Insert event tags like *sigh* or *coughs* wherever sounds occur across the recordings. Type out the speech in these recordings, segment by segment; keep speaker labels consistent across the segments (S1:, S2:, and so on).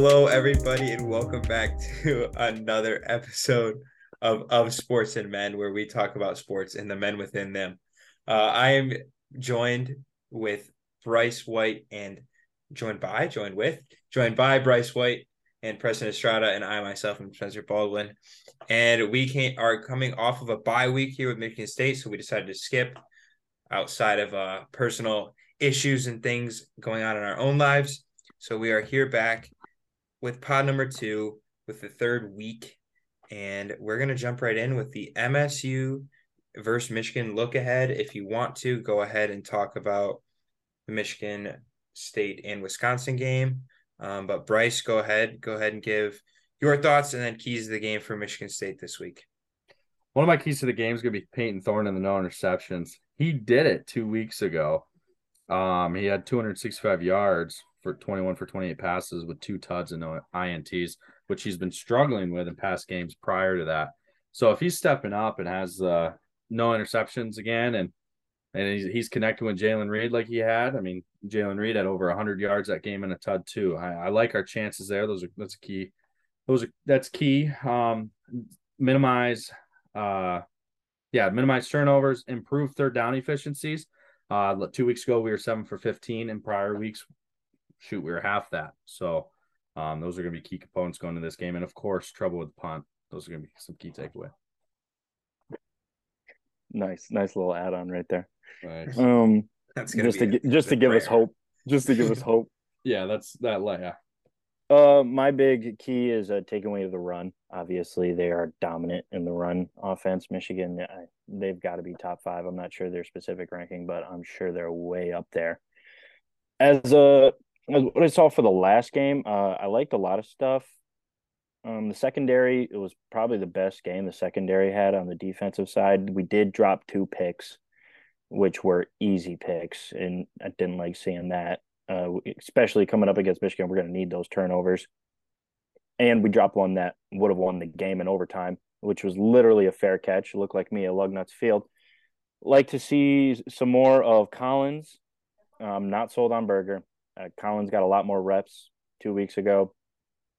S1: Hello, everybody, and welcome back to *laughs* another episode of of Sports and Men, where we talk about sports and the men within them. Uh, I am joined with Bryce White and joined by, joined with, joined by Bryce White and Preston Estrada, and I myself am Spencer Baldwin. And we can are coming off of a bye week here with Michigan State, so we decided to skip outside of uh, personal issues and things going on in our own lives. So we are here back with pod number two with the third week. And we're going to jump right in with the MSU versus Michigan look ahead. If you want to, go ahead and talk about the Michigan State and Wisconsin game. Um, but Bryce, go ahead. Go ahead and give your thoughts and then keys to the game for Michigan State this week.
S2: One of my keys to the game is going to be Payton Thorne and the no interceptions. He did it two weeks ago. Um, he had 265 yards for 21 for 28 passes with two tuds and no ints, which he's been struggling with in past games prior to that. So if he's stepping up and has uh, no interceptions again, and and he's, he's connecting with Jayden Reed like he had. I mean, Jayden Reed had over 100 yards that game in a tud too. I, I like our chances there. Those are that's key. Those are that's key. Um, minimize, uh, yeah, minimize turnovers, improve third down efficiencies. Uh, two weeks ago we were seven for 15. In prior weeks, shoot, we were half that. So, um, those are going to be key components going to this game, and of course, trouble with the punt. Those are going to be some key takeaway.
S3: Nice, nice little add-on right there.
S2: Nice.
S3: Um,
S1: That's
S3: just to gi- just to give us hope, just to give us *laughs* hope.
S2: Yeah, that's that. Yeah,
S3: Uh, my big key is uh, taking away the run. Obviously, they are dominant in the run offense. Michigan, they've got to be top five. I'm not sure their specific ranking, but I'm sure they're way up there. As a what I saw for the last game, uh, I liked a lot of stuff. Um, the secondary, it was probably the best game the secondary had on the defensive side. We did drop two picks, which were easy picks, and I didn't like seeing that. Uh, especially coming up against Michigan, we're going to need those turnovers. And we dropped one that would have won the game in overtime, which was literally a fair catch. It looked like me at Lugnuts Field. Like to see some more of Collins. I'm not sold on Berger. Uh, Collins got a lot more reps two weeks ago.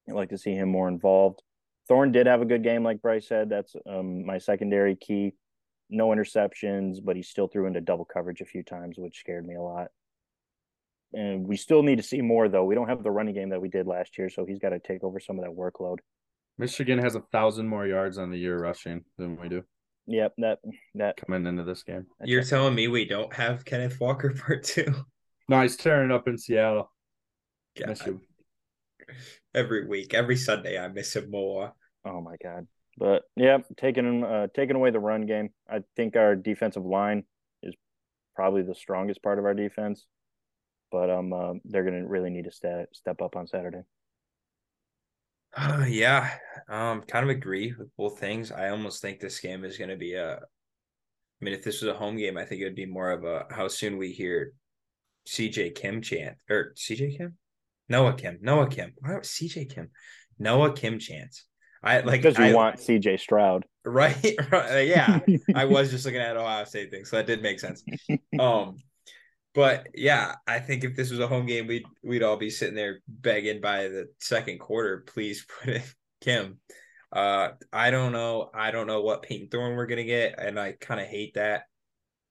S3: I'd like to see him more involved. Thorne did have a good game, like Bryce said. That's um, my secondary key. No interceptions, but he still threw into double coverage a few times, which scared me a lot. And we still need to see more, though. We don't have the running game that we did last year, so he's got to take over some of that workload.
S2: Michigan has a thousand more yards on the year rushing than we do
S3: Yep, that that
S2: coming into this game.
S1: You're telling me we don't have Kenneth Walker *laughs* part two?
S2: No, he's tearing up in Seattle.
S1: God.
S2: Miss you.
S1: Every week, every Sunday, I miss him more.
S3: Oh my god. But yeah, taking uh taking away the run game. I think our defensive line is probably the strongest part of our defense. But um uh, they're gonna really need to step step up on Saturday.
S1: Uh, yeah, um, kind of agree with both things. I almost think this game is going to be a. I mean, if this was a home game, I think it would be more of a how soon we hear CJ Kim chant or CJ Kim, Noah Kim, Noah Kim. Why CJ Kim, Noah Kim chants? I like
S3: Because you
S1: I-
S3: want CJ Stroud.
S1: right, *laughs* right, yeah. *laughs* I was just looking at Ohio State things, so that did make sense. *laughs* Um, but yeah, I think if this was a home game, we'd we'd all be sitting there begging by the second quarter, please put in Kim. Uh, I don't know. I don't know what Payton Thorne we're gonna get, and I kind of hate that.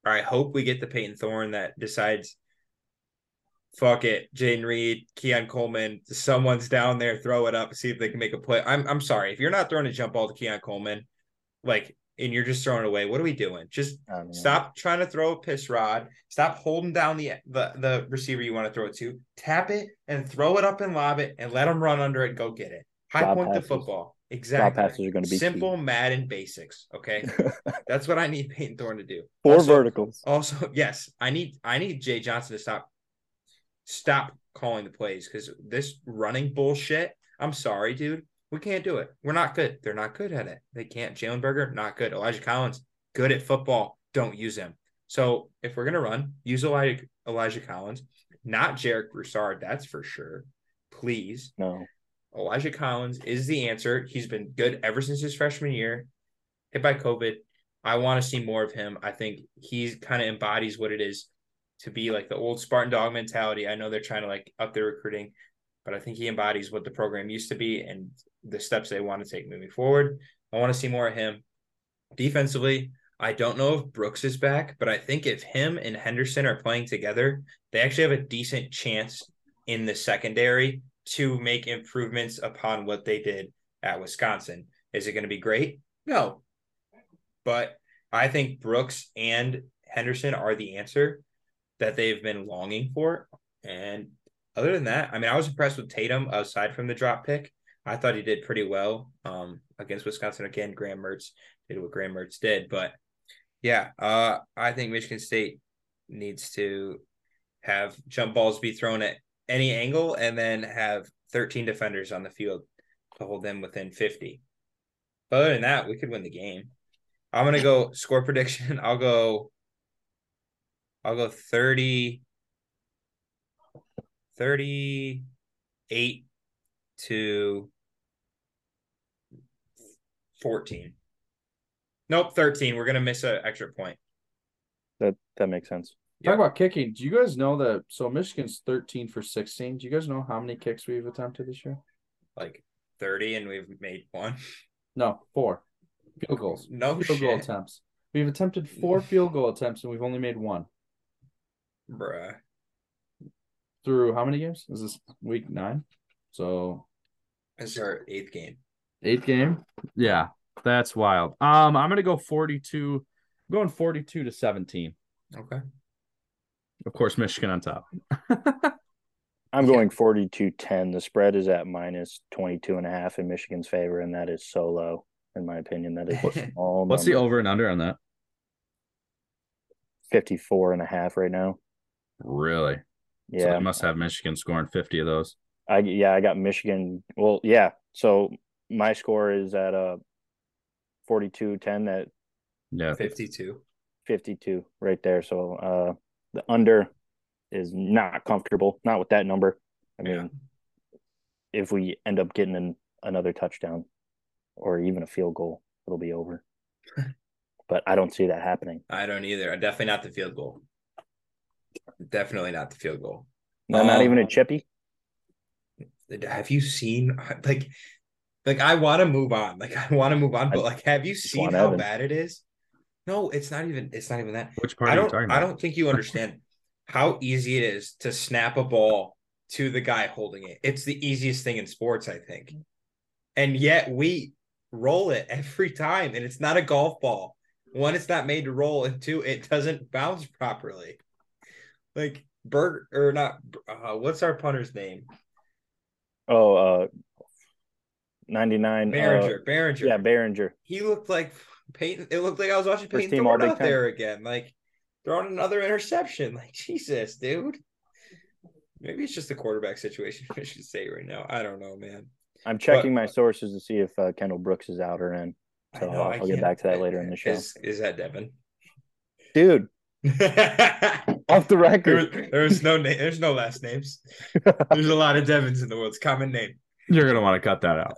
S1: Or I hope we get the Payton Thorne that decides, fuck it, Jayden Reed, Keon Coleman, someone's down there, throw it up, see if they can make a play. I'm I'm sorry if you're not throwing a jump ball to Keon Coleman, like, and you're just throwing it away. What are we doing? Just
S3: mean,
S1: Stop trying to throw a piss rod. Stop holding down the, the the receiver you want to throw it to. Tap it and throw it up and lob it and let them run under it. Go get it. High point the
S3: passes.
S1: football.
S3: Drop
S1: Exactly.
S3: passes are gonna be
S1: Simple Madden basics. Okay, *laughs* that's what I need Payton Thorne to do.
S3: Four
S1: Also-
S3: verticals.
S1: Also, yes, I need I need Jay Johnson to stop stop calling the plays because this running bullshit. I'm sorry, dude. We can't do it. We're not good. They're not good at it. They can't. Jalen Berger, not good. Elijah Collins, good at football. Don't use him. So if we're gonna run, use Elijah Elijah Collins, not Jarek Broussard. That's for sure. Please.
S3: No.
S1: Elijah Collins is the answer. He's been good ever since his freshman year. Hit by COVID. I want to see more of him. I think he kind of embodies what it is to be like the old Spartan dog mentality. I know they're trying to like up their recruiting, but I think he embodies what the program used to be and the steps they want to take moving forward. I want to see more of him. Defensively, I don't know if Brooks is back, but I think if him and Henderson are playing together, they actually have a decent chance in the secondary to make improvements upon what they did at Wisconsin. Is it going to be great? No. But I think Brooks and Henderson are the answer that they've been longing for. And other than that, I mean, I was impressed with Tatum aside from the drop pick. I thought he did pretty well um, against Wisconsin. Again, Graham Mertz did what Graham Mertz did. But yeah, uh, I think Michigan State needs to have jump balls be thrown at any angle and then have 13 defenders on the field to hold them within 50. But other than that, we could win the game. I'm gonna go score prediction. *laughs* I'll go I'll go 30 38 to 14. Nope, 13. We're gonna miss an extra point.
S3: That that makes sense.
S2: Talk about kicking. Do you guys know that? So Michigan's 13 for 16. Do you guys know how many kicks we've attempted this year?
S1: Like 30 and we've made one.
S2: No, four field goals.
S1: No
S2: field
S1: shit.
S2: goal attempts. We've attempted four field goal attempts and we've only made one
S1: Bruh.
S2: through how many games? Is this week nine? So
S1: This is our eighth game.
S2: eighth game. Yeah, that's wild. Um, I'm gonna go 42. I'm going 42 to 17.
S1: Okay.
S2: Of course, Michigan on top. *laughs*
S3: I'm going 42-10. The spread is at minus 22 and a half in Michigan's favor, and that is so low, in my opinion. That is a *laughs* small
S2: What's the over and under on that?
S3: 54 and a half right now.
S2: Really? So
S3: Yeah.
S2: they must have Michigan scoring 50 of those.
S3: I yeah, I got Michigan. Well, yeah. So my score is at uh 42-10 that
S2: Yeah.
S1: 52.
S3: 52 right there. So uh the under is not comfortable, not with that number. I mean,
S1: Yeah.
S3: if we end up getting an, another touchdown or even a field goal, it'll be over. *laughs* but I don't see that happening.
S1: I don't either. Definitely not the field goal. Definitely not the field goal.
S3: No, not
S1: Um,
S3: even a chippy.
S1: Have you seen like like I want to move on. Like I want to move on, but like have you seen how
S3: Evan.
S1: bad it is? No, it's not even it's not even that.
S2: Which part
S1: I
S2: are you
S1: don't I don't think you understand how easy it is to snap a ball to the guy holding it. It's the easiest thing in sports, I think. And yet we roll it every time and it's not a golf ball. One, it's not made to roll, and two, it doesn't bounce properly. Like Berg or not uh, what's our punter's name?
S3: Oh, uh 99 uh,
S1: Baringer. Baringer.
S3: yeah, Baringer.
S1: he looked like Payton. It looked like I was watching
S3: First Payton
S1: Thorne out there again, like throwing another interception. *laughs* Like Jesus, dude. Maybe it's just the quarterback situation *laughs* in should say right now. I don't know, man.
S3: I'm checking my sources to see if uh, Kendell Brooks is out or in.
S1: I
S3: So
S1: I
S3: I'll get back to that later in the show.
S1: Is, is that Devin?
S3: Dude, *laughs* off the record.
S1: there was no name. There's no last names. *laughs* There's a lot of Devins in the world. It's a common name.
S2: You're gonna want to cut that out.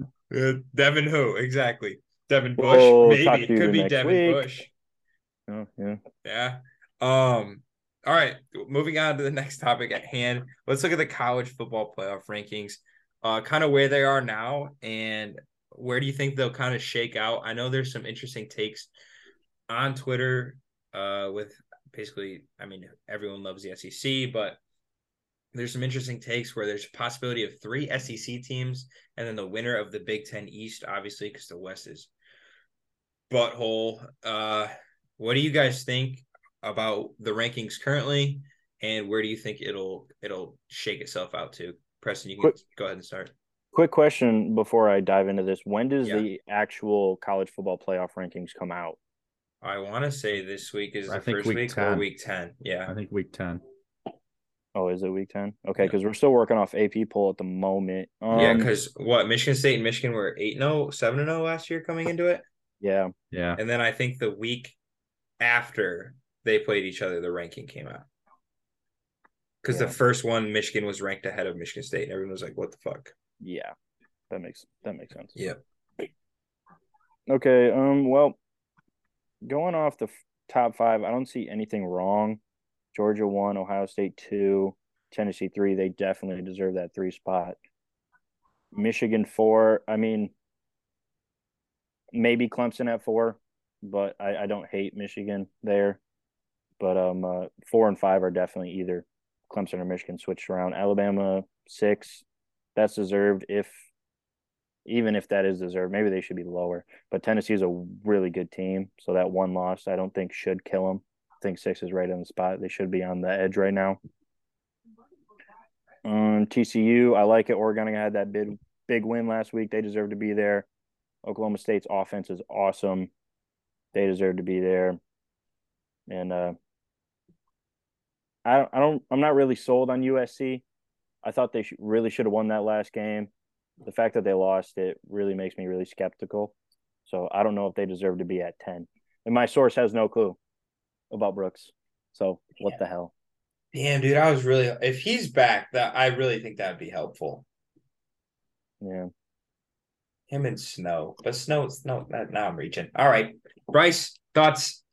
S2: *laughs*
S1: Uh, Devin who exactly? Devin Bush.
S3: We'll
S1: Maybe it could be
S3: next
S1: Devin
S3: week.
S1: Bush.
S3: oh, yeah.
S1: Yeah. Um. All right. Moving on to the next topic at hand. Let's look at the college football playoff rankings. Uh, kind of where they are now, and where do you think they'll kind of shake out? I know there's some interesting takes on Twitter. Uh, with basically, I mean, everyone loves the SEC, but there's some interesting takes where there's a possibility of three SEC teams, and then the winner of the Big Ten East, obviously, because the West is butthole. Uh, what do you guys think about the rankings currently, and where do you think it'll it'll shake itself out to? Preston, you can
S3: Quick-
S1: go ahead and start.
S3: Quick question before I dive into this. When does
S1: Yeah.
S3: the actual college football playoff rankings come out?
S1: I want to say this week is
S2: I
S1: the
S2: think
S1: first
S2: week
S1: week, or
S2: 10.
S1: week ten. Yeah,
S2: I think week 10.
S3: Oh, is it week 10? Okay,
S1: Yeah.
S3: because we're still working off AP poll at the moment. Um,
S1: yeah. Because what Michigan State and Michigan were eight 0 7 0 last year coming into it,
S3: yeah.
S2: Yeah.
S1: and then I think the week after they played each other, the ranking came out. Because
S3: Yeah.
S1: the first one, Michigan was ranked ahead of Michigan State, and everyone was like, "What the fuck?"
S3: Yeah. That makes that makes sense.
S1: Yeah.
S3: Okay. Um. Well, going off the f- top five, I don't see anything wrong. Georgia one, Ohio State two, Tennessee three. They definitely deserve that three spot. Michigan four. I mean, maybe Clemson at four, but I, I don't hate Michigan there. But um, uh, four and five are definitely either Clemson or Michigan switched around. Alabama six, that's deserved. If even if that is deserved, maybe they should be lower. But Tennessee is a really good team, so that one loss I don't think should kill them. I think six is right on the spot. They should be on the edge right now. Um, TCU, I like it. Oregon had that big big win last week. They deserve to be there. Oklahoma State's offense is awesome. They deserve to be there. And uh, I don't, I don't, I'm not really sold on USC. I thought they should, really should have won that last game. The fact that they lost it really makes me really skeptical. So I don't know if they deserve to be at 10. And my source has no clue about Brooks. So what yeah. the hell?
S1: Damn, dude, I was really if he's back, that I really think that'd be helpful.
S3: Yeah.
S1: Him and Snow. But Snow no now I'm reaching. All right. Bryce, thoughts?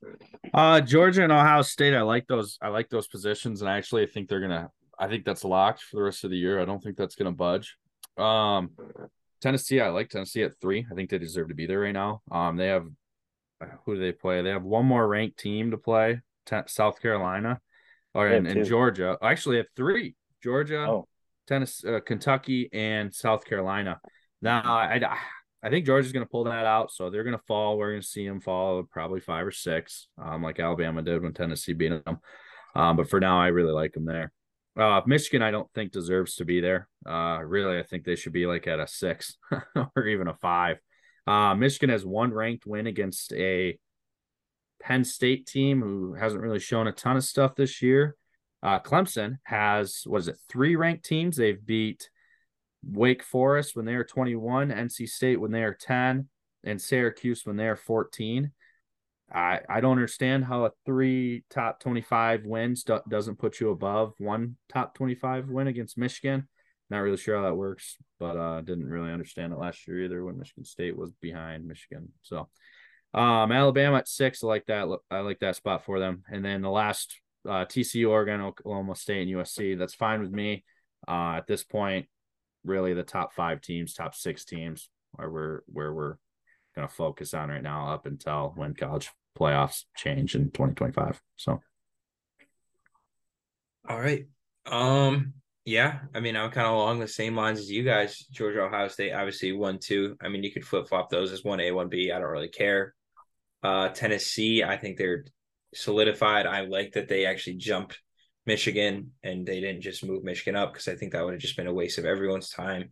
S2: Uh Georgia and Ohio State, I like those, I like those positions, and I actually think they're gonna I think that's locked for the rest of the year. I don't think that's gonna budge. Um Tennessee, I like Tennessee at three. I think they deserve to be there right now. Um, they have who do they play? They have one more ranked team to play, South Carolina, or in, in Georgia. Actually, have three: Georgia, oh. Tennessee, uh, Kentucky, and South Carolina. Now, I, I, I think Georgia's going to pull that out, so they're going to fall. We're going to see them fall probably five or six, um, like Alabama did when Tennessee beat them. Um, but for now, I really like them there. Uh, Michigan, I don't think deserves to be there. Uh, really, I think they should be like at a six *laughs* or even a five. Uh, Michigan has one ranked win against a Penn State team who hasn't really shown a ton of stuff this year. Uh, Clemson has what is it? Three ranked teams. They've beat Wake Forest when they are 21, NC State when they are 10, and Syracuse when they are 14. I I don't understand how a three top 25 wins do, doesn't put you above one top 25 win against Michigan. Not really sure how that works, but uh didn't really understand it last year either when Michigan State was behind Michigan. So um Alabama at six, I like that. I like that spot for them. And then the last uh TCU, Oregon, Oklahoma State, and USC. That's fine with me. Uh at this point, really the top five teams, top six teams are where where we're gonna focus on right now up until when college playoffs change in 2025. So
S1: all right. Um yeah, I mean, I'm kind of along the same lines as you guys. Georgia, Ohio State, obviously one, two. I mean, you could flip flop those as one A, one B. I don't really care. Uh, Tennessee, I think they're solidified. I like that they actually jumped Michigan and they didn't just move Michigan up because I think that would have just been a waste of everyone's time.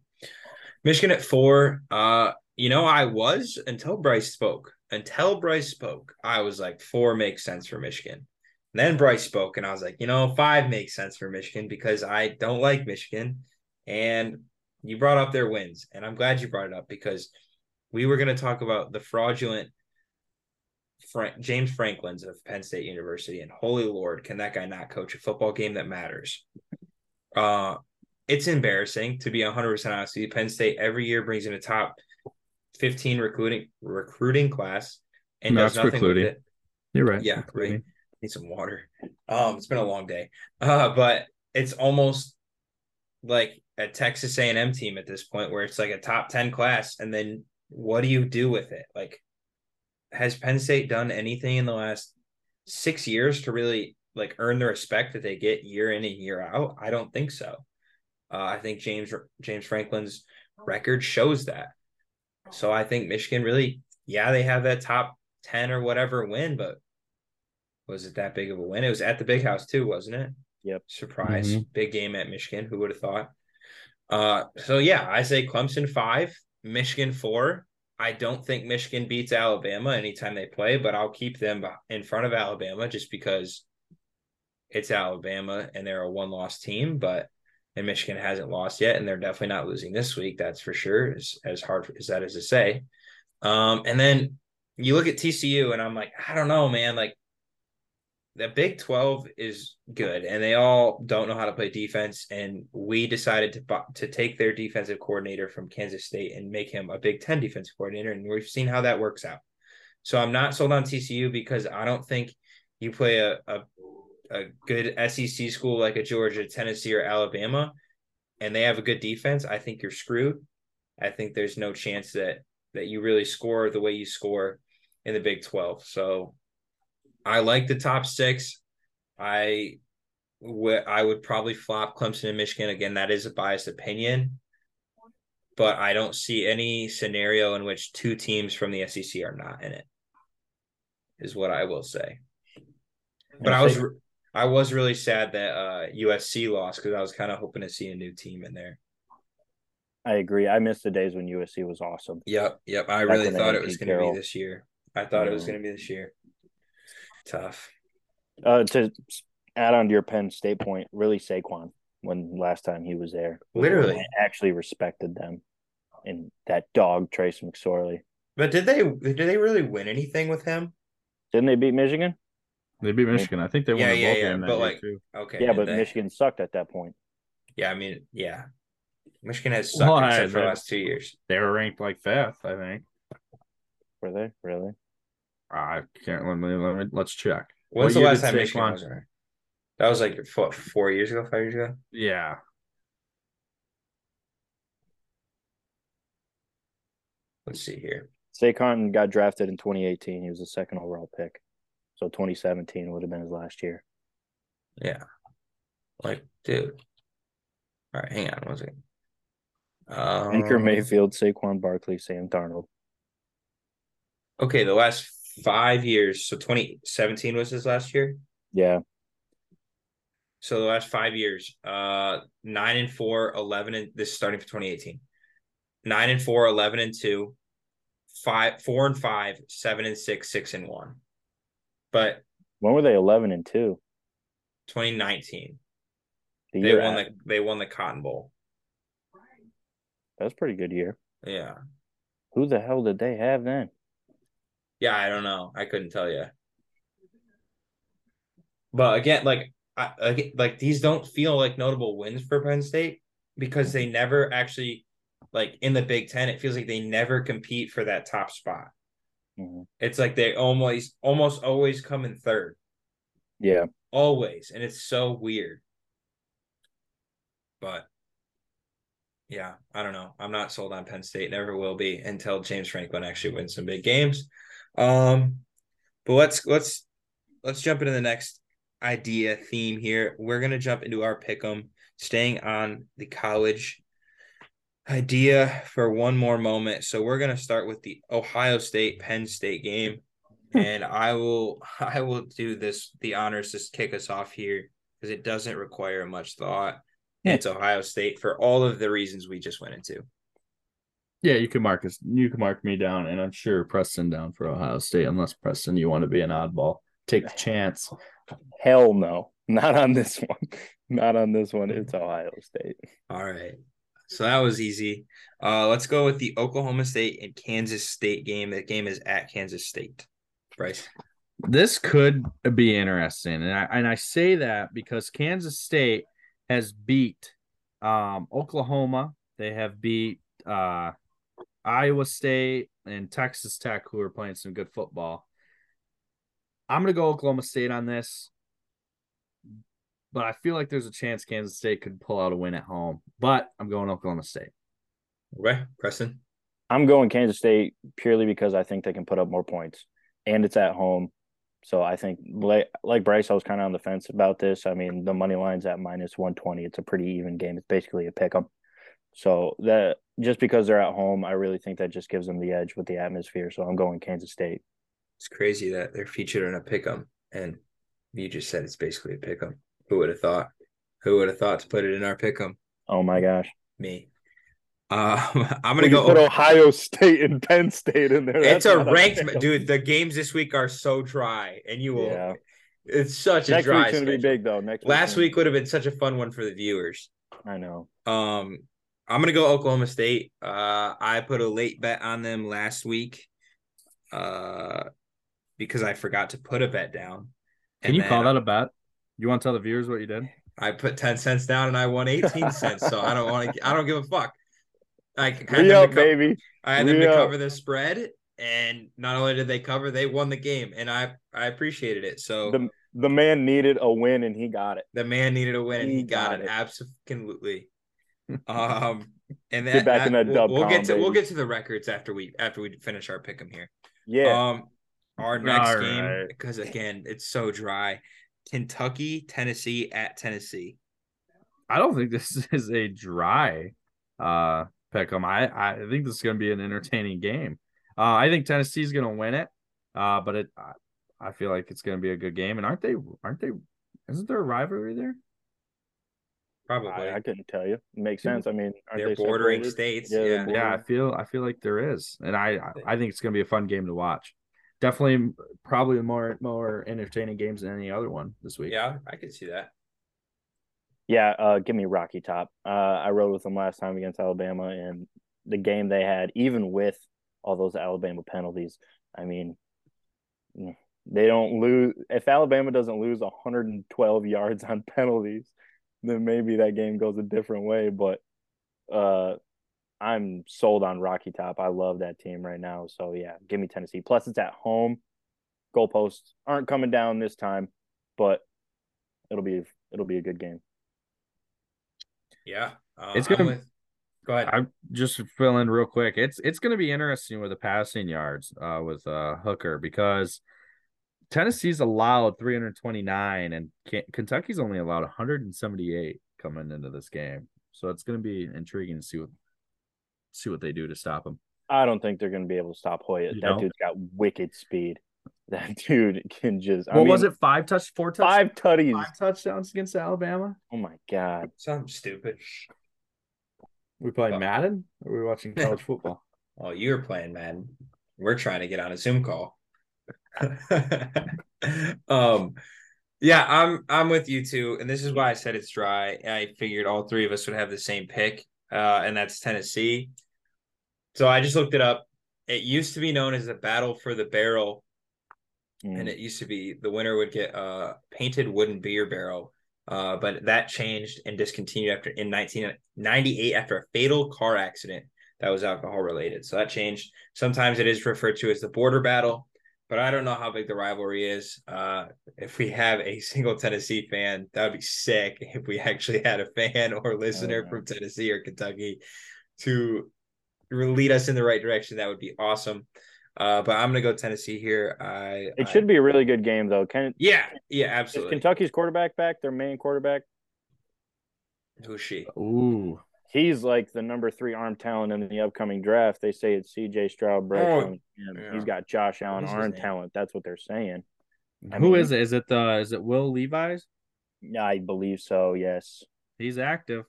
S1: Michigan at four. Uh, you know, I was until Bryce spoke. Until Bryce spoke, I was like, four makes sense for Michigan. And then Bryce spoke, and I was like, you know, five makes sense for Michigan because I don't like Michigan. And you brought up their wins, and I'm glad you brought it up because we were going to talk about the fraudulent Frank, James Franklin's of Penn State University, and holy Lord, can that guy not coach a football game that matters? Uh, it's embarrassing to be 100 percent honest with you. Penn State every year brings in a top 15 recruiting recruiting class and no, does nothing recruiting. with it.
S2: You're right.
S1: Yeah, recruiting. right need some water. Um, it's been a long day. Uh, but it's almost like a Texas A&M team at this point where it's like a top 10 class and then what do you do with it? Like has Penn State done anything in the last 6 years to really like earn the respect that they get year in and year out? I don't think so. Uh, I think James James Franklin's record shows that. So I think Michigan really yeah, they have that top 10 or whatever win, but was it that big of a win? It was at the big house too, wasn't it?
S3: Yep.
S1: Surprise. Mm-hmm. Big game at Michigan. Who would have thought? Uh, so yeah, I say Clemson five, Michigan four. I don't think Michigan beats Alabama anytime they play, but I'll keep them in front of Alabama just because it's Alabama and they're a one loss team, but and Michigan hasn't lost yet, and they're definitely not losing this week. That's for sure. As as hard as that is to say. Um, and then you look at TCU, and I'm like, I don't know, man. Like the Big 12 is good and they all don't know how to play defense and we decided to to take their defensive coordinator from Kansas State and make him a Big 10 defensive coordinator and we've seen how that works out. So I'm not sold on TCU because I don't think you play a, a, a good SEC school like a Georgia, Tennessee, or Alabama, and they have a good defense, I think you're screwed. I think there's no chance that that you really score the way you score in the Big 12. So I like the top six. I w- I would probably flop Clemson and Michigan again. That is a biased opinion, but I don't see any scenario in which two teams from the SEC are not in it. Is what I will say. But I was I was really sad that uh, USC lost because I was kind of hoping to see a new team in there.
S3: I agree. I miss the days when USC was awesome.
S1: Yep, yep. I
S3: Back
S1: really thought it was going to be this year. I thought it was going to be this year. Tough.
S3: Uh, to add on to your Penn State point, really Saquon when last time he was there,
S1: Literally.
S3: they actually respected them, and that dog Trace McSorley.
S1: But did they did they really win anything with him?
S3: Didn't they beat Michigan?
S2: They beat Michigan. I think they won
S1: Yeah,
S2: the
S1: yeah,
S2: bowl
S1: yeah,
S2: game that
S1: but,
S2: year,
S1: like,
S2: too.
S1: Okay.
S3: yeah, but
S1: they?
S3: Michigan sucked at that point.
S1: Yeah, I mean, yeah. Michigan has sucked
S2: Well,
S1: except for the last two years.
S2: They were ranked like fifth, I think.
S3: Were they really?
S2: I can't let me, let me let's check.
S1: When's
S2: What
S1: the last time Michigan
S2: Saquon-
S1: was there? That was like four, four years ago, five years ago.
S2: Yeah.
S1: Let's see here.
S3: Saquon got drafted in 2018. He was the second overall pick. So 2017 would have been his last year.
S1: Yeah. Like, dude. All right, hang on one second. Um,
S3: Baker Mayfield, Saquon Barkley, Sam Darnold.
S1: Okay, the last five years. So 2017 was his last year.
S3: Yeah.
S1: So the last five years, uh, nine and four, 11 and this is starting for 2018. Nine and four, 11 and two, five, four and five, seven and six, six and one. But
S3: When were they 11 and 2?
S1: 2019,
S3: The
S1: they won
S3: after.
S1: the they won the Cotton Bowl.
S3: That's pretty good year.
S1: Yeah,
S3: Who the hell did they have then?
S1: yeah. I don't know. I couldn't tell you. But again, like I again, like these don't feel like notable wins for Penn State because they never actually like in the Big Ten. It feels like they never compete for that top spot.
S3: Mhm.
S1: It's like they almost almost always come in third,
S3: Yeah.
S1: always, and it's so weird. But yeah, I don't know. I'm not sold on Penn State. Never will be until James Franklin actually wins some big games. Um, but let's let's let's jump into the next idea theme here. We're gonna jump into our pick'em, staying on the college idea for one more moment. So we're gonna start with the Ohio State Penn State game, hmm. and I will *laughs* I will do this the honors to kick us off here because it doesn't require much thought.
S3: Yeah.
S1: It's Ohio State for all of the reasons we just went into.
S2: Yeah, you can mark us. You can mark me down, and I'm sure Preston down for Ohio State. Unless Preston, you want to be an oddball, take the chance.
S3: Hell no. Not on this one. *laughs* Not on this one. It's Ohio State.
S1: All right. So that was easy. Uh, let's go with the Oklahoma State and Kansas State game. That game is at Kansas State. Bryce.
S2: This could be interesting, and I and I say that because Kansas State has beat um, Oklahoma. They have beat uh, Iowa State and Texas Tech, who are playing some good football. I'm gonna go Oklahoma State on this, but I feel like there's a chance Kansas State could pull out a win at home. But I'm going Oklahoma State.
S1: Okay, Preston.
S3: I'm going Kansas State purely because I think they can put up more points, and it's at home. So I think, like, like Bryce, I was kind of on the fence about this. I mean, the money line's at minus 120. It's a pretty even game. It's basically a pick 'em. So that just because they're at home, I really think that just gives them the edge with the atmosphere. So I'm going Kansas State.
S1: It's crazy that they're featured in a pick'em, and you just said it's basically a pick'em. Who would have thought? Who would have thought to put it in our pick'em?
S3: Oh my gosh!
S1: Me. Um, *laughs* I'm gonna
S3: could put
S1: go.
S3: Ohio State and Penn State in there.
S1: It's
S3: That's
S1: a ranked,
S3: pick 'em.
S1: dude. The games this week are so dry, and you will.
S3: Yeah.
S1: It's such a
S3: Next
S1: dry.
S3: week's gonna be big though. Next
S1: Last
S3: gonna
S1: week would have been such a fun one for the viewers.
S3: I know.
S1: Um, I'm gonna go Oklahoma State. Uh, I put a late bet on them last week, uh, because I forgot to put a bet down.
S2: Can
S1: And
S2: you call that a bet? You want to tell the viewers what you did?
S1: I put ten cents down and I won eighteen cents. So I don't want to. *laughs* I don't give a fuck. I had
S3: Re
S1: them
S3: up,
S1: to co-
S3: baby.
S1: I had them to
S3: Re-up.
S1: cover the spread, and not only did they cover, they won the game, and I I appreciated it. So
S3: The the man needed a win and he got it.
S1: The man needed a win and he,
S3: He
S1: got,
S3: got
S1: it.
S3: it.
S1: Absolutely. *laughs* Um, and
S3: Get
S1: that,
S3: in
S1: that-
S3: that
S1: we'll,
S3: dub
S1: we'll get
S3: column,
S1: to we'll get to the records after we after we finish our pick 'em here.
S3: Yeah.
S1: Um, our next
S2: All
S1: game
S2: right.
S1: because again it's so dry. Kentucky, Tennessee at Tennessee.
S2: I don't think this *laughs* is a dry uh pick 'em. I I think this is going to be an entertaining game. Uh, I think Tennessee's going to win it. Uh, but it I, I feel like it's going to be a good game. And aren't they? Aren't they? Isn't there a rivalry there?
S1: Probably.
S3: I, I couldn't tell you. Makes sense. I mean, aren't
S1: They're
S3: they
S1: bordering
S3: separated?
S1: states.
S3: Yeah,
S1: Yeah.
S3: bordering.
S2: Yeah, I feel I feel like there is, and I I- I think it's going to be a fun game to watch. Definitely, probably more more entertaining games than any other one this week.
S1: Yeah, I could see that.
S3: Yeah, uh, give me Rocky Top. Uh, I rode with them last time against Alabama, and the game they had, even with all those Alabama penalties, I mean, mm, they don't lose. If Alabama doesn't lose 112 yards on penalties, then maybe that game goes a different way. But uh, I'm sold on Rocky Top. I love that team right now. So yeah, give me Tennessee. Plus, it's at home. Goalposts aren't coming down this time, but it'll be it'll be a good game.
S1: Yeah. Uh,
S2: It's gonna-
S1: with- go ahead.
S2: I'm just to fill in real quick. It's it's going to be interesting with the passing yards uh, with uh, Hooker because Tennessee's allowed 329 and K- Kentucky's only allowed 178 coming into this game. So it's going to be intriguing to see what see what they do to stop him.
S3: I don't think they're going to be able to stop Hyatt.
S2: You
S3: that
S2: don't?
S3: dude's got wicked speed. *laughs* That dude can just. I
S2: What was it? Five touch, four touch,
S3: Five tutties.
S2: five touchdowns against Alabama.
S3: Oh my god.
S1: Something stupid.
S2: We playing
S1: Oh.
S2: Madden or we watching college *laughs* football?
S1: Well, you're playing, man. We're trying to get on a Zoom call. *laughs* um, yeah, I'm I'm with you too, and this is why I said it's dry. I figured all three of us would have the same pick, uh, and that's Tennessee. So I just looked it up. It used to be known as the Battle for the Barrel,
S3: Mm.
S1: and it used to be the winner would get a painted wooden beer barrel. Uh, but that changed and discontinued after in 1998 after a fatal car accident that was alcohol related. So that changed. Sometimes it is referred to as the border battle, but I don't know how big the rivalry is. Uh, if we have a single Tennessee fan, that would be sick. *laughs* If we actually had a fan or listener from Tennessee or Kentucky to lead us in the right direction, that would be awesome. Uh, but I'm gonna go Tennessee here. I
S3: It
S1: I-
S3: should be a really good game though. Can
S1: yeah, yeah,
S3: is
S1: absolutely.
S3: Kentucky's quarterback back? Their main quarterback.
S1: Who's she?
S2: Ooh,
S3: He's like the number three arm talent in the upcoming draft. They say it's C.J. Stroud. Bryce
S1: Oh,
S3: Young. Yeah,
S1: yeah.
S3: He's got Josh Allen arm
S1: name?
S3: talent. That's what they're saying. I
S2: who
S3: mean-
S2: is it? Is it the is it Will Levis?
S3: Yeah, I believe so. Yes.
S2: He's active.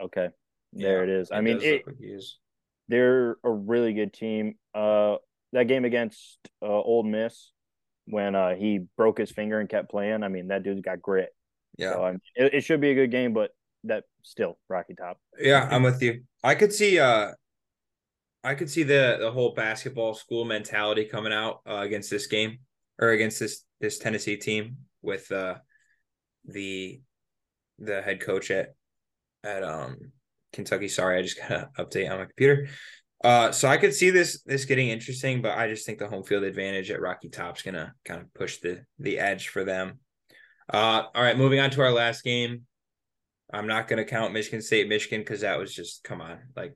S3: Okay. There it is. I mean, it,
S1: like
S3: they're a really good team. Uh, that game against uh, Ole Miss when uh, he broke his finger and kept playing. I mean, that dude's got grit.
S1: Yeah,
S3: So I mean, it, it should be a good game, but that still Rocky Top.
S1: yeah, I'm with you. I could see uh I could see the the whole basketball school mentality coming out uh, against this game or against this this Tennessee team with uh the the head coach at at um Kentucky. Sorry, I just got an update on my computer. Uh, so I could see this this getting interesting, but I just think the home field advantage at Rocky Top's gonna kind of push the the edge for them. Uh, all right, moving on to our last game. I'm not gonna count Michigan State, Michigan, because that was just come on, like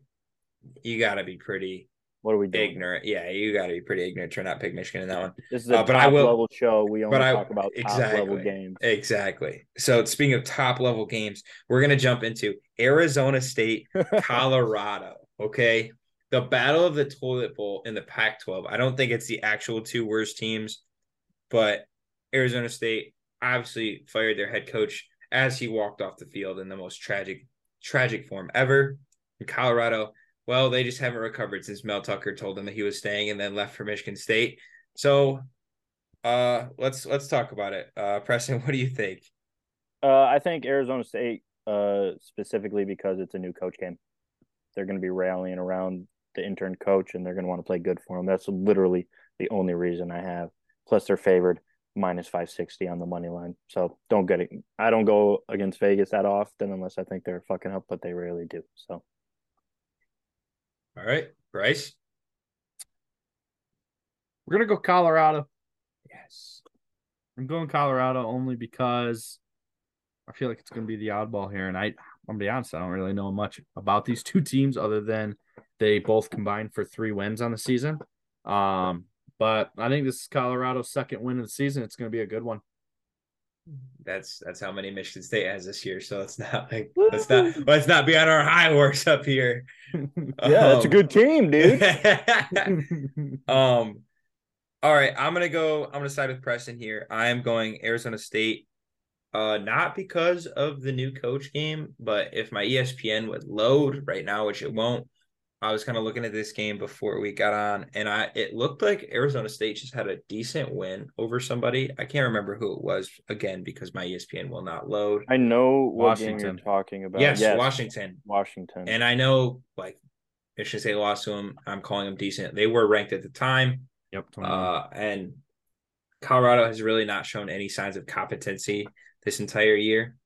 S1: you got to be pretty
S3: What are we doing?
S1: ignorant. Yeah, you got to be pretty ignorant to not pick Michigan in that one.
S3: This is a
S1: Uh, but
S3: top
S1: I will-
S3: level show. We only
S1: I-
S3: talk about top level
S1: exactly.
S3: games.
S1: Exactly. So speaking of top level games, we're gonna jump into Arizona State, *laughs* Colorado. Okay. The battle of the toilet bowl in the Pac 12. I don't think it's the actual two worst teams, but Arizona State obviously fired their head coach as he walked off the field in the most tragic, tragic form ever. In Colorado, well, they just haven't recovered since Mel Tucker told them that he was staying and then left for Michigan State. So uh let's let's talk about it. Uh Preston, *laughs* what do you think?
S3: Uh, I think Arizona State, uh, specifically because it's a new coach game, they're going to be rallying around the intern coach, and they're going to want to play good for him. That's literally the only reason I have. Plus, they're favored minus five sixty on the money line. So don't get it. I don't go against Vegas that often unless I think they're fucking up, but they rarely do. So
S1: All right, Bryce.
S2: We're gonna go Colorado.
S1: Yes.
S2: I'm going Colorado only because I feel like it's going to be the oddball here, and I, I'm gonna be honest, I don't really know much about these two teams other than they both combined for three wins on the season. Um, but I think this is Colorado's second win of the season. It's going to be a good one.
S1: That's that's how many Michigan State has this year. So it's not like let's not let's not be on our high horse up here. *laughs*
S3: Yeah, that's a
S1: Um,
S3: good team, dude. *laughs*
S1: um, all right, I'm gonna go. I'm gonna side with Preston here. I am going Arizona State. Uh, not because of the new coach game, but if my ESPN would load right now, which it won't, I was kind of looking at this game before we got on, and I it looked like Arizona State just had a decent win over somebody. I can't remember who it was again because my ESPN will not load.
S3: I know what game
S2: Washington.
S3: you're talking about.
S1: yes, Washington.
S3: Washington.
S1: And I know like Michigan State lost to them. I'm calling them decent. They were ranked at the time.
S2: Yep.
S1: Uh, and Colorado has really not shown any signs of competency this entire year.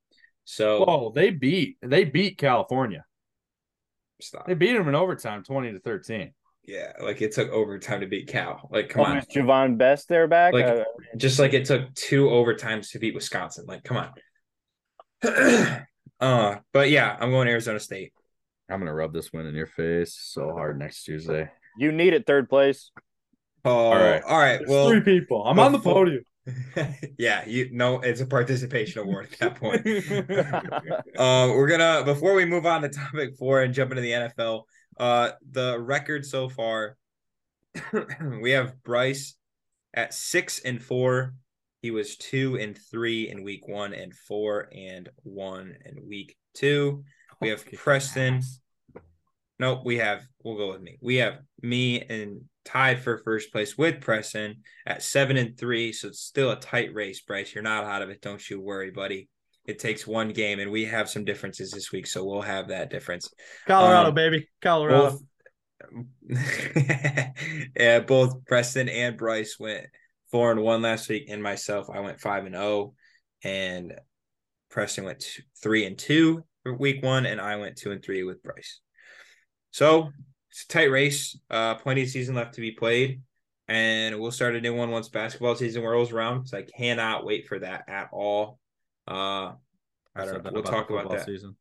S1: So
S2: Whoa, they beat they beat California.
S1: Stop.
S2: They beat them in overtime, twenty to thirteen.
S1: Yeah, like it took overtime to beat Cal. Like, come
S3: oh,
S1: on.
S3: is Jahvid Best there back?
S1: Like,
S3: Uh,
S1: Just like it took two overtimes to beat Wisconsin. Like, come on. *clears throat* uh, but yeah, I'm going Arizona State.
S2: I'm gonna rub this win in your face so hard next Tuesday.
S3: you need it third place.
S1: Oh,
S2: All right.
S1: all right.
S2: There's
S1: Well,
S2: three people. I'm on the podium. *laughs*
S1: yeah, you know it's a participation award at that point. *laughs* Uh, we're gonna before we move on to topic four and jump into the NFL. Uh, the record so far, *clears throat* we have Bryce at six and four. He was two and three in week one, and four and one in week two. We have Preston. Nope, we have. We'll go with me. We have me and tied for first place with Preston at seven and three. So it's still a tight race, Bryce. You're not out of it. Don't you worry, buddy. It takes one game, and we have some differences this week, so we'll have that difference.
S2: Colorado,
S1: Um,
S2: baby. Colorado.
S1: Both, *laughs* yeah, both Preston and Bryce went four and one last week, and myself, I went five and zero, and Preston went two, three and two for week one, and I went two and three with Bryce. So it's a tight race. Uh, plenty of season left to be played, and we'll start a new one once basketball season rolls around. So I cannot wait for that at all. Uh, I don't know. We'll talk about that.
S2: Season.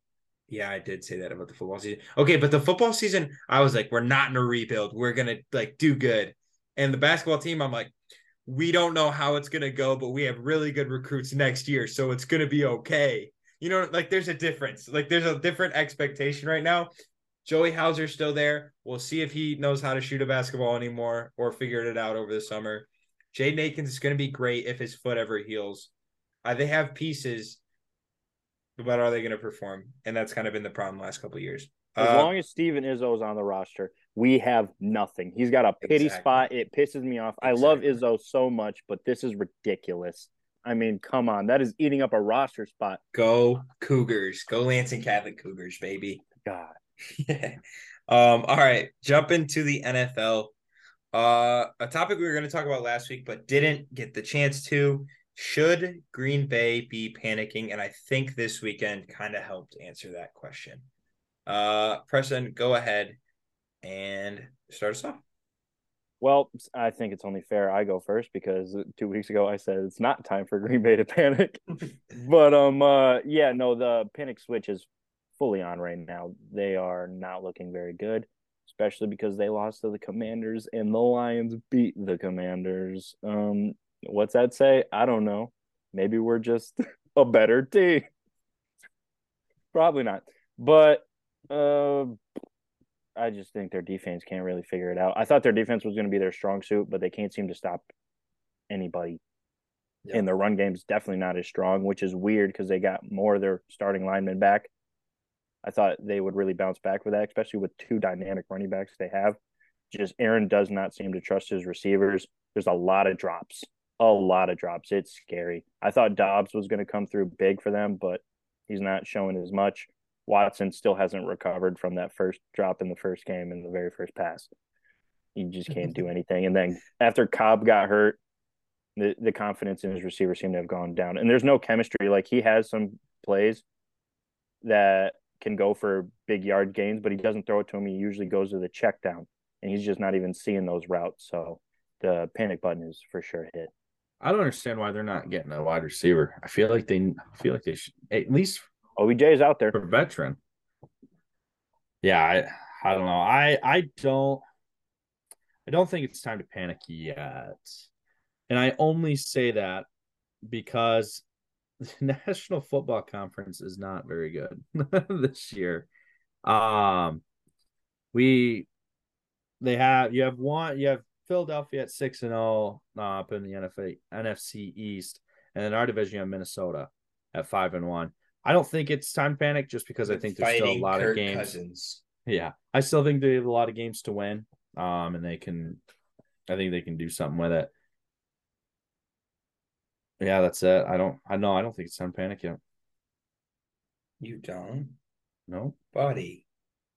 S1: Yeah, I did say that about the football season. Okay, but the football season, I was like, we're not in a rebuild. We're gonna like do good. And the basketball team, I'm like, we don't know how it's gonna go, but we have really good recruits next year, so it's gonna be okay. You know, like there's a difference. Like there's a different expectation right now. Joey Hauser's still there. We'll see if he knows how to shoot a basketball anymore or figured it out over the summer. Jaden Akins is going to be great if his foot ever heals. Uh, they have pieces, but are they going to perform? And that's kind of been the problem the last couple of years.
S3: As
S1: Uh,
S3: long as Steven Izzo's on the roster, we have nothing. He's got a pity
S1: Exactly.
S3: spot. It pisses me off. I love
S1: Exactly.
S3: Izzo so much, but this is ridiculous. I mean, come on. That is eating up a roster spot.
S1: go Cougars, go Lansing Catholic Cougars, baby.
S3: God. *laughs*
S1: Yeah. Um, all right, jump into the NFL. Uh, a topic we were going to talk about last week, but didn't get the chance to. Should Green Bay be panicking? And I think this weekend kind of helped answer that question. Uh, Preston, go ahead and start us off.
S3: Well, I think it's only fair I go first because two weeks ago I said it's not time for Green Bay to panic. *laughs* but um, uh, yeah, no, the panic switch is fully on right now. They are not looking very good, especially because they lost to the Commanders and the Lions beat the Commanders. Um, what's that say? I don't know. Maybe we're just *laughs* a better team. Probably not, but uh, I just think their defense can't really figure it out. I thought their defense was going to be their strong suit, but they can't seem to stop anybody.
S1: Yeah.
S3: And their run game's definitely not as strong, which is weird because they got more of their starting linemen back. I thought they would really bounce back with that, especially with two dynamic running backs they have. Just Aaron does not seem to trust his receivers. There's a lot of drops, a lot of drops. It's scary. I thought Doubs was going to come through big for them, but he's not showing as much. Watson still hasn't recovered from that first drop in the first game in the very first pass. He just can't do *laughs* anything. And then after Cobb got hurt, the, the confidence in his receiver seemed to have gone down. And there's no chemistry. Like he has some plays that can go for big yard gains, but he doesn't throw it to him. He usually goes to the check down, and he's just not even seeing those routes. So the panic button is for sure hit.
S2: I don't understand why they're not getting a wide receiver. I feel like they I feel like they should at least
S3: OBJ is out there.
S2: for veteran. Yeah, I I don't know. I I don't I don't think it's time to panic yet. And I only say that because *laughs* National Football Conference is not very good *laughs* this year. Um we they have you have one you have Philadelphia at six and zero uh, up in the NFL, NFC East, and then our division you have Minnesota at five and one. I don't think it's time panic just because I think there's still a lot
S1: Kirk
S2: of games.
S1: Cousins.
S2: Yeah, I still think they have a lot of games to win. Um, and they can, I think they can do something with it. Yeah, that's it. I don't. I know. I don't think it's time to panic yet.
S1: You don't,
S2: No,
S1: buddy,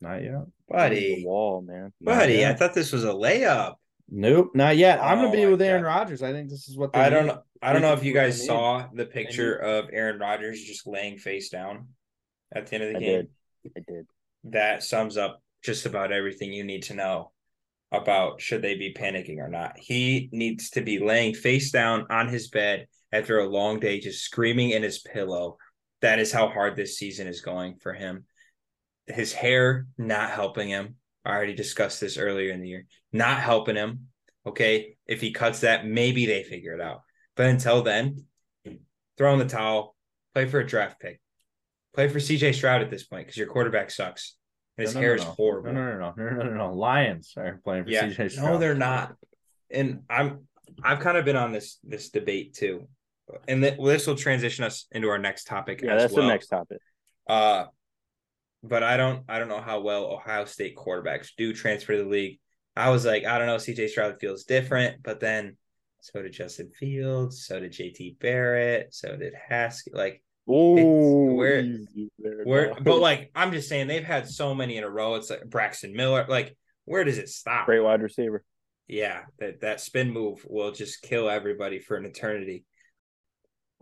S2: not yet.
S3: The
S1: buddy,
S3: wall, man.
S1: buddy. I
S2: yet.
S1: thought this was a layup.
S2: Nope, not yet. I'm
S1: Oh
S2: gonna be oh,
S1: my
S2: with Aaron
S1: God.
S2: Rodgers. I think this is what they
S1: I don't
S2: need.
S1: know. I don't know if you
S2: What they
S1: guys
S2: need.
S1: saw the picture of Aaron Rodgers just laying face down at the end of the
S3: I
S1: game.
S3: did. I did.
S1: That sums up just about everything you need to know about should they be panicking or not. He needs to be laying face down on his bed after a long day, just screaming in his pillow. That is how hard this season is going for him. His hair not helping him. I already discussed this earlier in the year. Not helping him. Okay. If he cuts that, maybe they figure it out. But until then, throw in the towel, play for a draft pick. Play for CJ Stroud at this point because your quarterback sucks. And his
S2: No, no,
S1: hair
S2: no,
S1: is horrible.
S2: No, no, no, no, no, no, no, no. Lions are playing for
S1: Yeah.
S2: CJ Stroud.
S1: No, they're not. And I'm I've kind of been on this this debate too. And th- this will transition us into our next topic
S3: Yeah,
S1: as
S3: that's
S1: well.
S3: the next topic.
S1: Uh but I don't I don't know how well Ohio State quarterbacks do transfer to the league. I was like, I don't know, CJ Stroud feels different, but then so did Justin Fields, so did JT Barrett, so did Haskins. Like where- where but like *laughs* I'm just saying they've had so many in a row. It's like Braxton Miller. Like, where does it stop?
S3: great wide receiver.
S1: Yeah, that that spin move will just kill everybody for an eternity.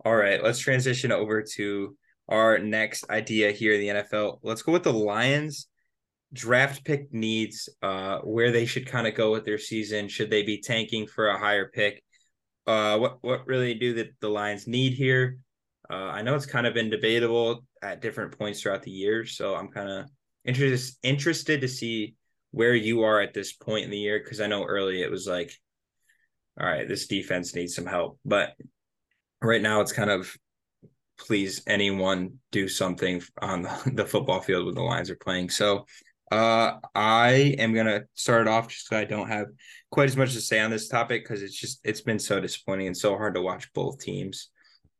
S1: All right, let's transition over to our next idea here in the NFL. Let's go with the Lions draft pick needs, uh, where they should kind of go with their season. Should they be tanking for a higher pick? Uh, what what really do the, the Lions need here? Uh, I know it's kind of been debatable at different points throughout the year, so I'm kind of interested interested to see where you are at this point in the year because I know early it was like, all right, this defense needs some help, but right now it's kind of please anyone do something on *laughs* the football field when the Lions are playing. So uh, I am gonna start off just so I don't have quite as much to say on this topic because it's just it's been so disappointing and so hard to watch both teams,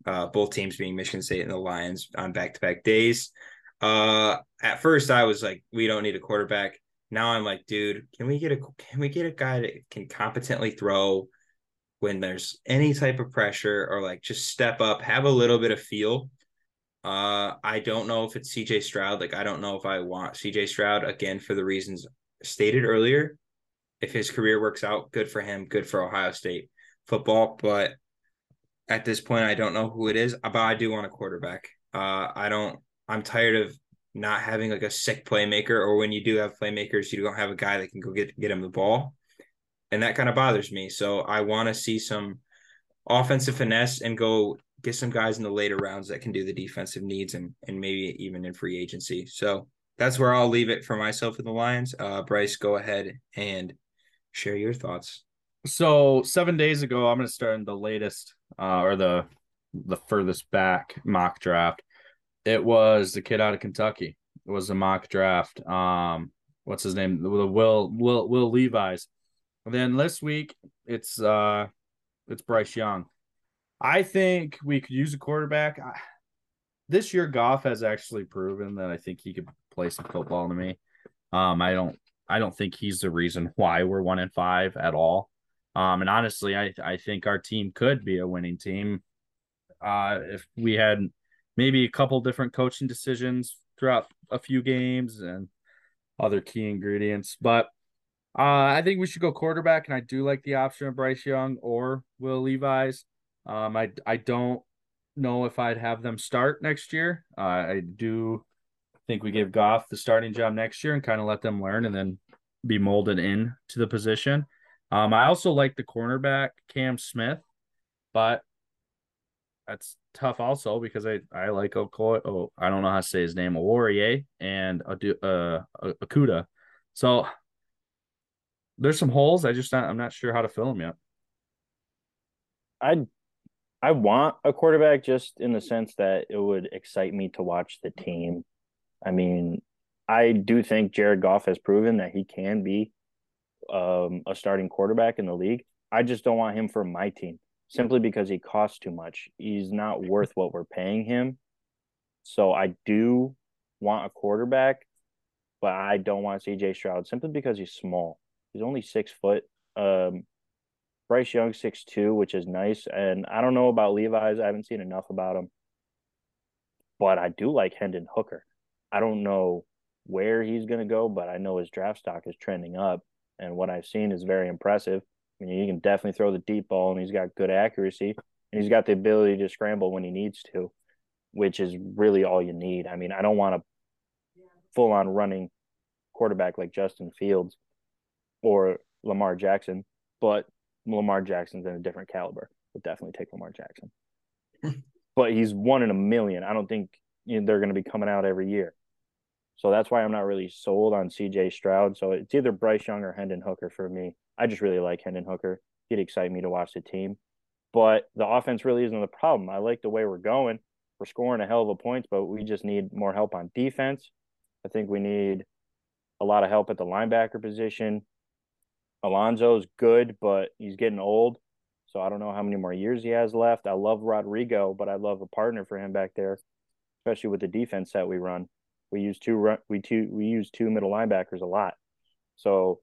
S1: uh, both teams being Michigan State and the Lions on back to back days. Uh, at first I was like, we don't need a quarterback. Now I'm like, dude, can we get a can we get a guy that can competently throw when there's any type of pressure or like just step up, have a little bit of feel. Uh, I don't know if it's CJ Stroud. Like, I don't know if I want CJ Stroud again for the reasons stated earlier. If his career works out, good for him, good for Ohio State football. But at this point, I don't know who it is. But I do want a quarterback. Uh, I don't. I'm tired of not having like a sick playmaker, or when you do have playmakers, you don't have a guy that can go get get him the ball, and that kind of bothers me. So I want to see some offensive finesse and go get some guys in the later rounds that can do the defensive needs and and maybe even in free agency. So that's where I'll leave it for myself in the Lions. Uh, Bryce, go ahead and share your thoughts.
S2: So seven days ago, I'm going to start in the latest uh, or the the furthest back mock draft. It was the kid out of Kentucky. It was a mock draft. Um, what's his name? The Will Will Will Levis. Then this week, it's uh, it's Bryce Young. I think we could use a quarterback. I, this year, Goff has actually proven that I think he could play some football to me. Um, I don't I don't think he's the reason why we're one and five at all. Um, and honestly, I I think our team could be a winning team. Uh, if we had maybe a couple different coaching decisions throughout a few games and other key ingredients, but uh, I think we should go quarterback, and I do like the option of Bryce Young or Will Levis. Um, I I don't know if I'd have them start next year. Uh, I do think we give Goff the starting job next year and kind of let them learn and then be molded in to the position. Um, I also like the cornerback Cam Smith. but that's tough also because I I like Okoye. Oh, I don't know how to say his name. Warrior and uh Okudah. So there's some holes. I just not, I'm not sure how to fill them yet.
S3: I I want a quarterback just in the sense that it would excite me to watch the team. I mean, I do think Jared Goff has proven that he can be um, a starting quarterback in the league. I just don't want him for my team simply because he costs too much. He's not *laughs* worth what we're paying him. So I do want a quarterback, but I don't want CJ Stroud simply because he's small. He's only six foot. Um, Bryce Young six two, which is nice. And I don't know about Levis. I haven't seen enough about him, but I do like Hendon Hooker. I don't know where he's going to go, but I know his draft stock is trending up, and what I've seen is very impressive. I mean, he can definitely throw the deep ball, and he's got good accuracy, and he's got the ability to scramble when he needs to, which is really all you need. I mean, I don't want a full on running quarterback like Justin Fields or Lamar Jackson, but Lamar Jackson's in a different caliber. Would definitely take Lamar Jackson. *laughs* but he's one in a million. I don't think you know, they're going to be coming out every year. So that's why I'm not really sold on CJ Stroud. So it's either Bryce Young or Hendon Hooker for me. I just really like Hendon Hooker. He'd excite me to watch the team. But the offense really isn't the problem. I like the way we're going. We're scoring a hell of a points, but we just need more help on defense. I think we need a lot of help at the linebacker position. Alonso's good, but he's getting old. So I don't know how many more years he has left. I love Rodrigo, but I love a partner for him back there, especially with the defense that we run. We use two run, we two we use two middle linebackers a lot. So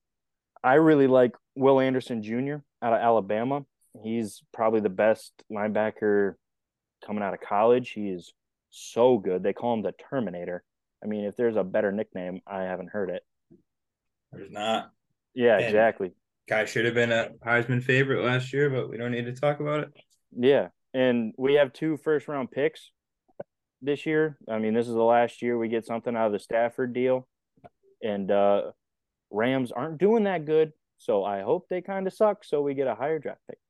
S3: I really like Will Anderson Jr. out of Alabama. He's probably the best linebacker coming out of college. He is so good. They call him the Terminator. I mean, if there's a better nickname, I haven't heard it.
S1: There's not.
S3: Yeah, and exactly.
S1: Guy should have been a Heisman favorite last year, but we don't need to talk about it.
S3: Yeah. And we have two first round picks this year. I mean, this is the last year we get something out of the Stafford deal. And uh Rams aren't doing that good. So I hope they kind of suck so we get a higher draft pick. *laughs*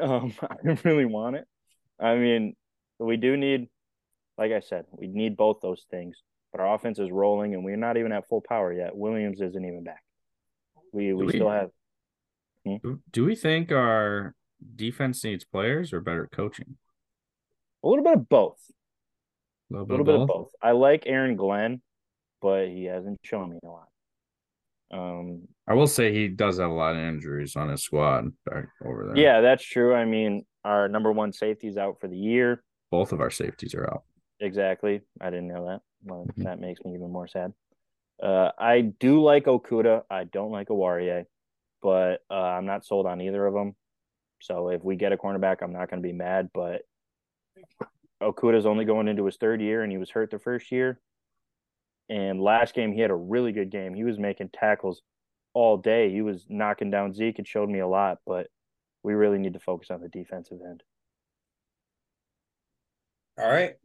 S3: Um, I really want it. I mean, we do need, like I said, we need both those things. But our offense is rolling and we're not even at full power yet. Williams isn't even back. We we, we still have.
S2: Hmm? Do we think our defense needs players or better coaching?
S3: A little bit of both. A little bit, a little of, bit both? of both. I like Aaron Glenn, but he hasn't shown me a lot. Um,
S2: I will say he does have a lot of injuries on his squad back over there.
S3: Yeah, that's true. I mean, our number one safety is out for the year.
S2: Both of our safeties are out.
S3: Exactly. I didn't know that. Well, mm-hmm. that makes me even more sad. Uh, I do like Okudah. I don't like Awarie, but uh, I'm not sold on either of them. So if we get a cornerback, I'm not going to be mad. But Okudah's only going into his third year, and he was hurt the first year. And last game, he had a really good game. He was making tackles all day. He was knocking down Zeke. It showed me a lot, but we really need to focus on the defensive end.
S1: All right.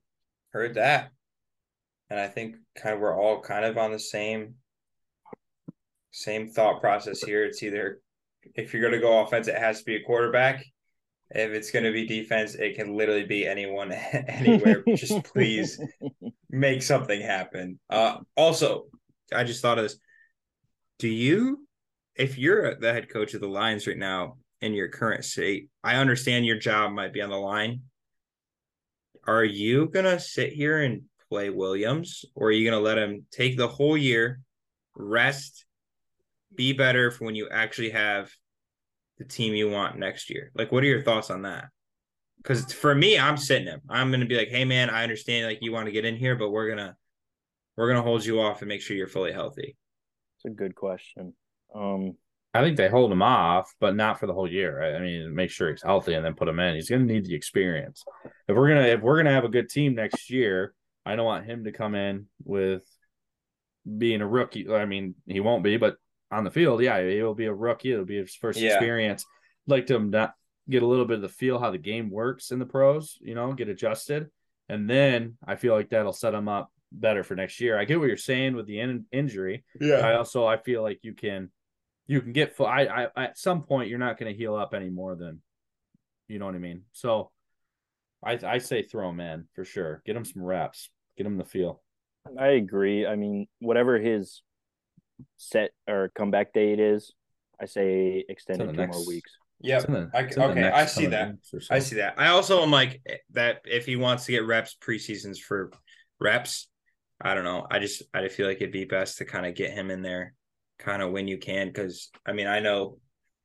S1: Heard that and I think kind of we're all kind of on the same same thought process here. It's either if you're going to go offense, it has to be a quarterback. If it's going to be defense, it can literally be anyone, *laughs* anywhere. just please *laughs* make something happen. Uh, also, I just thought of this. Do you, if you're the head coach of the Lions right now in your current state, I understand your job might be on the line. Are you going to sit here and play Williams, or are you going to let him take the whole year, rest, be better for when you actually have the team you want next year? Like, what are your thoughts on that? Because for me, I'm sitting him. I'm going to be like, hey man, I understand like you want to get in here, but we're gonna we're gonna hold you off and make sure you're fully healthy.
S3: It's a good question. Um,
S2: I think they hold him off, but not for the whole year. Right? I mean, make sure he's healthy and then put him in. He's going to need the experience. If we're gonna if we're gonna have a good team next year, I don't want him to come in with being a rookie. I mean, he won't be, but on the field, yeah, he'll be a rookie. It'll be his first yeah. experience. like to him not get a little bit of the feel how the game works in the pros, you know, get adjusted. And then I feel like that'll set him up better for next year. I get what you're saying with the in- injury.
S1: Yeah.
S2: I also I feel like you can you can get full. I, I at some point you're not going to heal up any more than You know what I mean? So I I say throw him in for sure. Get him some reps. Get him the feel.
S3: I agree. I mean, whatever his set or comeback date is, I say extend it two
S2: next-
S3: more weeks.
S1: Yeah.
S2: It's in the-
S1: I,
S2: it's in the
S1: okay, I see that.
S2: so.
S1: I see that. I also am like eh, that if he wants to get reps preseasons for reps, I don't know. I just I feel like it'd be best to kind of get him in there kind of when you can because I mean I know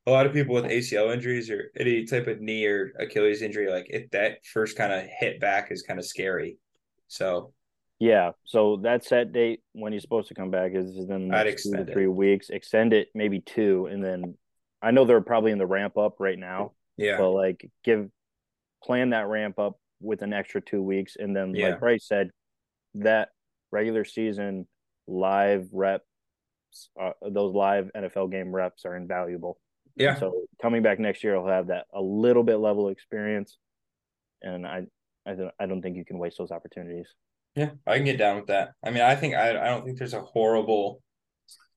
S1: a lot of people with ACL injuries or any type of knee or Achilles injury like it that first kind of hit back is kind of scary. So
S3: Yeah. So that set date when he's supposed to come back is is in the
S1: I'd
S3: next two to
S1: extend it.
S3: three weeks. Extend it maybe two, and then I know they're probably in the ramp up right now,
S1: yeah,
S3: but like give plan that ramp up with an extra two weeks, and then
S1: Yeah.
S3: like Bryce said, that regular season live reps, uh, those live NFL game reps are invaluable.
S1: yeah,
S3: So coming back next year, he'll have that a little bit level of experience, and I, I don't, I don't think you can waste those opportunities.
S1: Yeah. I can get down with that. I mean I think I I don't think there's a horrible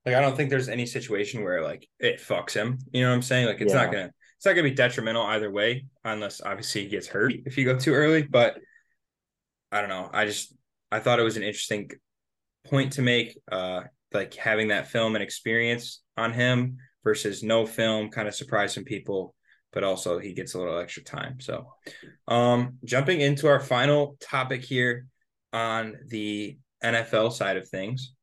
S1: like I don't think there's any situation where like it fucks him. You know what I'm saying? Like it's not gonna it's not gonna be detrimental either way, unless obviously he gets hurt if you go too early. But I don't know. I just I thought it was an interesting point to make. Uh like having that film and experience on him versus no film kind of surprised some people, but also he gets a little extra time. So um jumping into our final topic here on the NFL side of things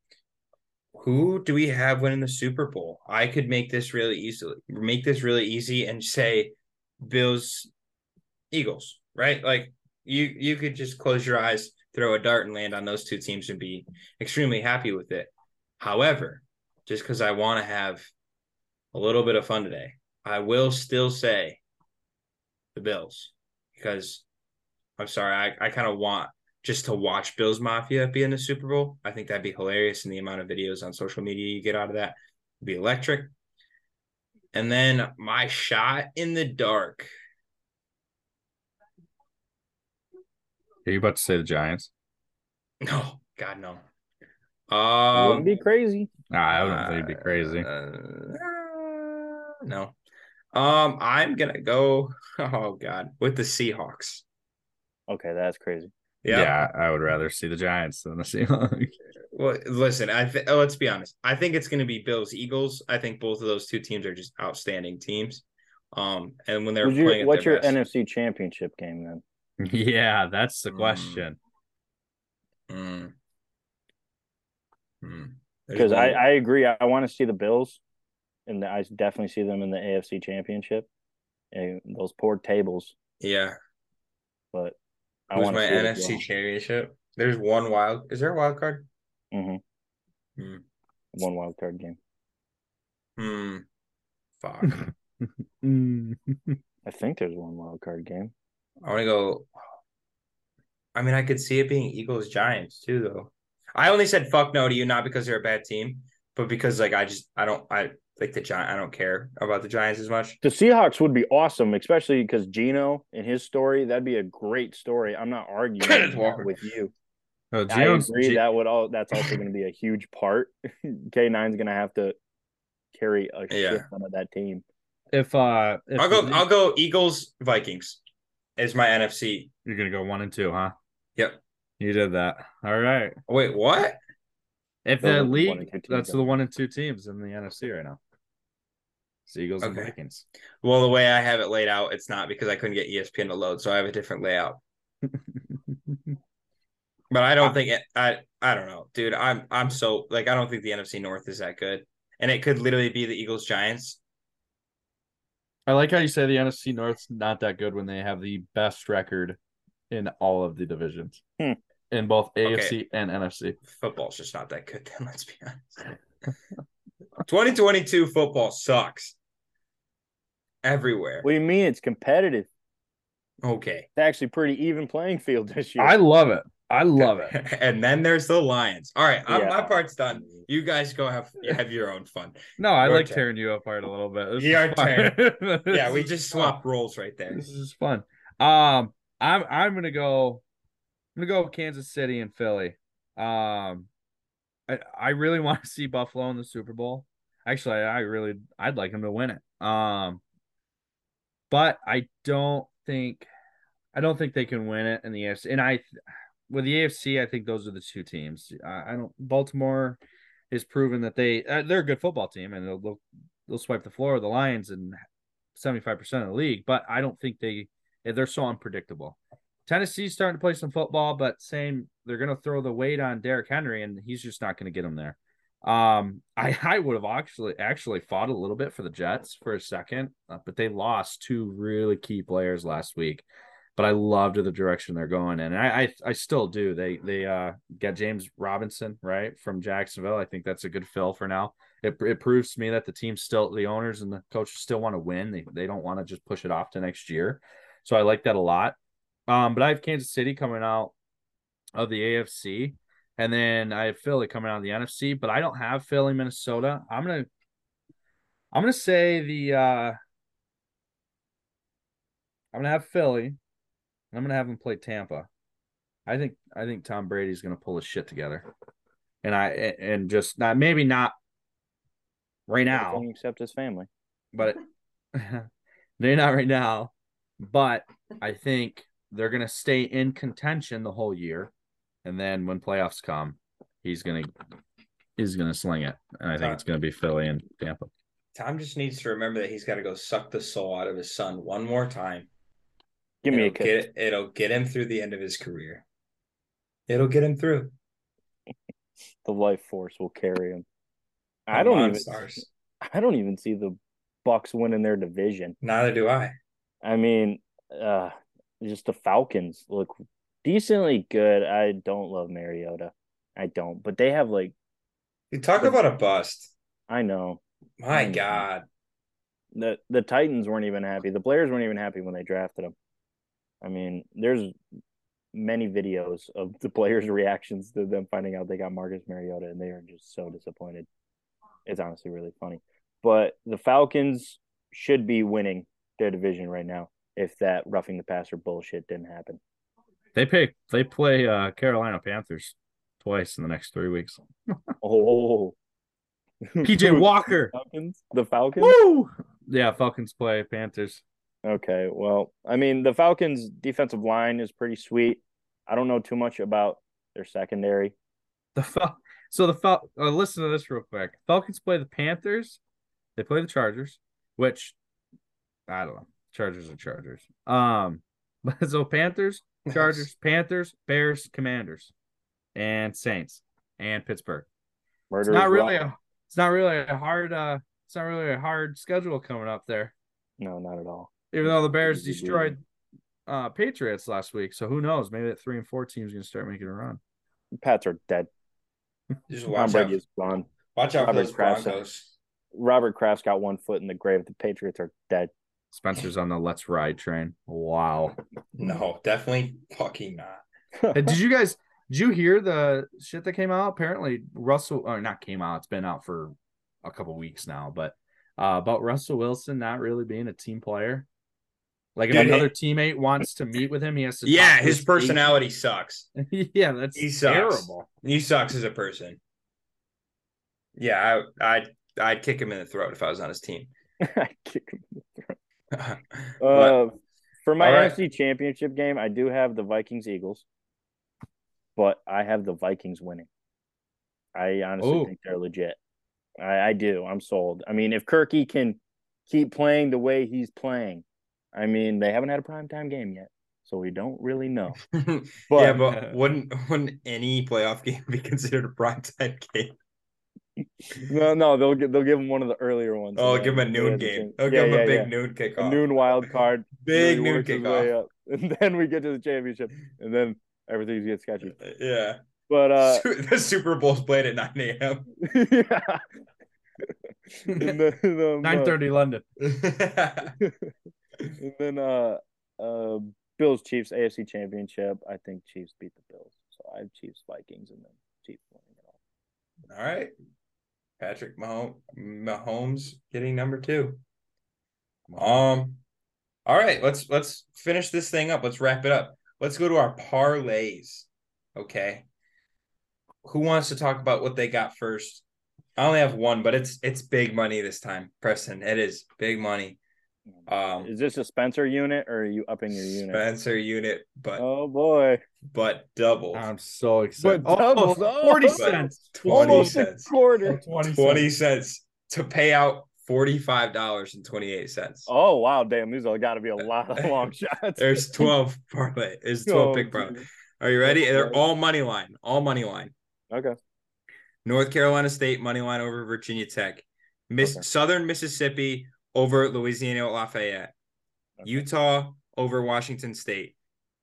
S1: who do we have winning the Super Bowl? I could make this really easily make this really easy and say Bills Eagles, right? Like you you could just close your eyes, throw a dart and land on those two teams and be extremely happy with it. However, just because I want to have a little bit of fun today, I will still say the Bills because I'm sorry, I, I kind of want just to watch Bills Mafia be in the Super Bowl. I think that'd be hilarious. And the amount of videos on social media you get out of that would be electric. And then my shot in the dark.
S2: Are you about to say the Giants? *laughs*
S1: No, God, no.
S3: Wouldn't
S1: Um,
S3: be crazy.
S2: Nah, I wouldn't think it'd be crazy.
S1: uh, no. Um, I'm gonna go. *laughs* Oh God, with the Seahawks.
S3: Okay, that's crazy.
S1: Yeah.
S2: Yeah, I would rather see the Giants than the Seahawks. *laughs*
S1: Well, listen, I th- oh, let's be honest. I think it's going to be Bills Eagles. I think both of those two teams are just outstanding teams. Um, and when they're
S3: Who's
S1: playing, at
S3: what's
S1: their
S3: your
S1: best,
S3: NFC Championship game then?
S2: yeah, that's the
S1: Mm.
S2: question.
S1: Mm. Mm.
S3: Because I, I agree. I, I want to see the Bills, and I definitely see them in the AFC Championship. And those poor tables,
S1: yeah,
S3: but I
S1: who's
S3: want
S1: my
S3: to see it as
S1: NFC
S3: well.
S1: championship? There's one wild. Is there a wild card?
S3: Mhm.
S1: Hmm.
S3: One wild card game.
S1: Hmm. Fuck. *laughs*
S2: Mm. *laughs*
S3: I think there's one wild card game.
S1: I want to go. I mean, I could see it being Eagles Giants too, though. I only said fuck no to you, not because they're a bad team, but because like I just I don't I like the Giant. I don't care about the Giants as much.
S3: The Seahawks would be awesome, especially because Gino and his story. That'd be a great story. I'm not arguing
S1: Kenneth *coughs*
S3: that
S1: Walker.
S3: with you.
S2: Oh,
S3: I agree
S2: G-
S3: that would all. That's also going to be a huge part. K9's going to have to carry a
S1: Yeah.
S3: shit ton of that team.
S2: if uh, if
S1: I'll go.
S2: the-
S1: I'll go. Eagles Vikings is my NFC.
S2: you're gonna go one and two, huh?
S1: Yep.
S2: You did that. All right.
S1: Wait, what?
S2: If
S3: Those
S2: the
S3: are the one
S2: league,
S3: and two teams,
S2: that's the one and two teams in the NFC right now. It's Eagles and
S1: Okay.
S2: Vikings.
S1: Well, the way I have it laid out, it's not because I couldn't get ESPN to load, so I have a different layout. *laughs* But I don't think it. I I don't know, dude. I'm I'm so like I don't think the NFC North is that good, and it could literally be the Eagles Giants.
S2: I like how you say the NFC North's not that good when they have the best record in all of the divisions
S3: Hmm.
S2: in both AFC
S1: Okay.
S2: and NFC.
S1: Football's just not that good. *laughs* Then let's be honest. *laughs* 2022 football sucks everywhere.
S3: What do you mean? It's competitive.
S1: Okay,
S3: It's actually pretty even playing field this year.
S2: I love it. I love it. *laughs*
S1: and then there's the Lions. All right, I'm, my part's done. You guys go have have your own fun.
S2: No, I
S1: Your
S2: like
S1: turn.
S2: tearing you apart a little bit. This *laughs*
S1: Your
S2: is fun. *laughs*
S1: Yeah, we just swapped roles right there.
S2: This is fun. Um, I'm I'm gonna go. I'm gonna go with Kansas City and Philly. Um, I I really want to see Buffalo in the Super Bowl. Actually, I really I'd like them to win it. Um, but I don't think I don't think they can win it in the AFC. And I with the AFC, I think those are the two teams. I, I don't Baltimore is proven that they uh, they're a good football team and they'll, they'll swipe the floor of the Lions and 75% of the league, but I don't think they they're so unpredictable. Tennessee's starting to play some football, but same they're going to throw the weight on Derrick Henry and he's just not going to get them there. Um, *laughs* I I would have actually actually fought a little bit for the Jets for a second, uh, but they lost two really key players last week. But I loved the direction they're going in, and I, I I still do. They they uh got James Robinson right from Jacksonville. I think that's a good fill for now. It it proves to me that the team still the owners and the coaches still want to win. They they don't want to just push it off to next year. So I like that a lot. Um, but I have Kansas City coming out of the AFC. And then I have Philly coming out of the NFC, but I don't have Philly, Minnesota. I'm gonna I'm gonna say the uh I'm gonna have Philly, and I'm gonna have them play Tampa. I think I think Tom Brady's gonna pull his shit together, and I and just not maybe not right now,
S3: except his family,
S2: but *laughs* they're not right now. But I think they're gonna stay in contention the whole year and then when playoffs come, he's gonna he's gonna sling it, and I think it's gonna be Philly and Tampa.
S1: Tom just needs to remember that he's got to go suck the soul out of his son one more time.
S3: Give me
S1: it'll
S3: a kiss.
S1: Get, it'll get him through the end of his career. It'll get him through. *laughs*
S3: the life force will carry him. I don't even.
S1: Stars.
S3: I don't even see the Bucs winning their division.
S1: Neither do I.
S3: I mean, uh, just the Falcons look decently good. I don't love Mariota. I don't, but they have like
S1: you talk the, about a bust.
S3: I know.
S1: My I know. God.
S3: The the Titans weren't even happy. The players weren't even happy when they drafted him. I mean, there's many videos of the players' reactions to them finding out they got Marcus Mariota and they are just so disappointed. It's honestly really funny. But the Falcons should be winning their division right now if that roughing the passer bullshit didn't happen.
S2: They pay. They play uh, Carolina Panthers twice in the next three weeks. *laughs*
S3: oh, *laughs*
S2: PJ Walker,
S3: Falcons, the Falcons.
S2: Woo! Yeah, Falcons play Panthers.
S3: Okay, well, I mean, the Falcons' defensive line is pretty sweet. I don't know too much about their secondary.
S2: The Fal- so the Fal- uh, listen to this real quick. Falcons play the Panthers. They play the Chargers, which I don't know. Chargers are Chargers. Um, but *laughs* so Panthers, Chargers, Panthers, Bears, Commanders, and Saints, and Pittsburgh. Murderers it's not really a. It's not really a hard. uh It's not really a hard schedule coming up there.
S3: No, not at all.
S2: Even though the Bears destroyed uh Patriots last week, so who knows? Maybe that three and four team's going to start making a run.
S3: The Pats are dead.
S1: Just watch Tom Brady is gone. Watch out Robert for those Kraft, Broncos.
S3: Robert Kraft's got one foot in the grave. The Patriots are dead.
S2: Spencer's on the let's ride train. Wow.
S1: No, definitely fucking not.
S2: did you guys did you hear the shit that came out? Apparently Russell or not came out, it's been out for a couple weeks now, but uh, about Russell Wilson not really being a team player. Like if Dude, another teammate wants to meet with him, he has to.
S1: Yeah, his personality team. sucks. *laughs*
S2: yeah, that's he terrible.
S1: He sucks as a person. Yeah, I, I'd I'd kick him in the throat if I was on his team. *laughs*
S3: I'd kick him in the throat. *laughs* uh, for my right. NFC Championship game, I do have the Vikings Eagles, but I have the Vikings winning. I honestly Ooh. think they're legit. I, I do. I'm sold. I mean, if Kirky can keep playing the way he's playing, I mean, they haven't had a primetime game yet, so we don't really know. *laughs*
S1: But, yeah, but wouldn't wouldn't any playoff *laughs* game be considered a primetime game?
S3: No, no, they'll get they'll give him one of the earlier ones.
S1: Oh, give him a noon game. They'll yeah, give him yeah, a big yeah. noon kickoff.
S3: A noon wild card. *laughs*
S1: big noon kickoff. *laughs*
S3: And then we get to the championship, and then everything gets sketchy.
S1: Uh, yeah.
S3: But uh
S1: the Super Bowl's played at 9 a.m. *laughs*
S2: yeah. Um, nine thirty uh, London.
S3: and then uh uh Bills Chiefs AFC Championship. I think Chiefs beat the Bills. So I have Chiefs Vikings and then Chiefs winning it
S1: all. All right. Patrick Mahomes getting number two. Um, all right, let's let's finish this thing up. Let's wrap it up. Let's go to our parlays. Okay. Who wants to talk about what they got first? I only have one, but it's it's big money this time, Preston. It is big money. Um,
S3: Is this a Spencer unit or are you upping your unit?
S1: Spencer unit, but
S3: Oh boy.
S1: but double.
S2: I'm so excited.
S3: But doubles,
S2: oh,
S3: oh.
S2: 40
S3: But
S2: cents.
S1: 20
S3: Almost
S1: cents.
S3: a quarter.
S2: 20
S1: 20
S2: cents.
S1: cents to pay out $45.28.
S3: Oh wow, damn, these have got to be a lot of long *laughs* shots.
S1: There's 12 parlay. There's 12
S3: Oh,
S1: pick parlay. Are you ready? They're all money line. All money line.
S3: Okay.
S1: North Carolina State money line over Virginia Tech. Miss
S3: Okay.
S1: Southern Mississippi over Louisiana Lafayette.
S3: Okay.
S1: Utah over Washington State.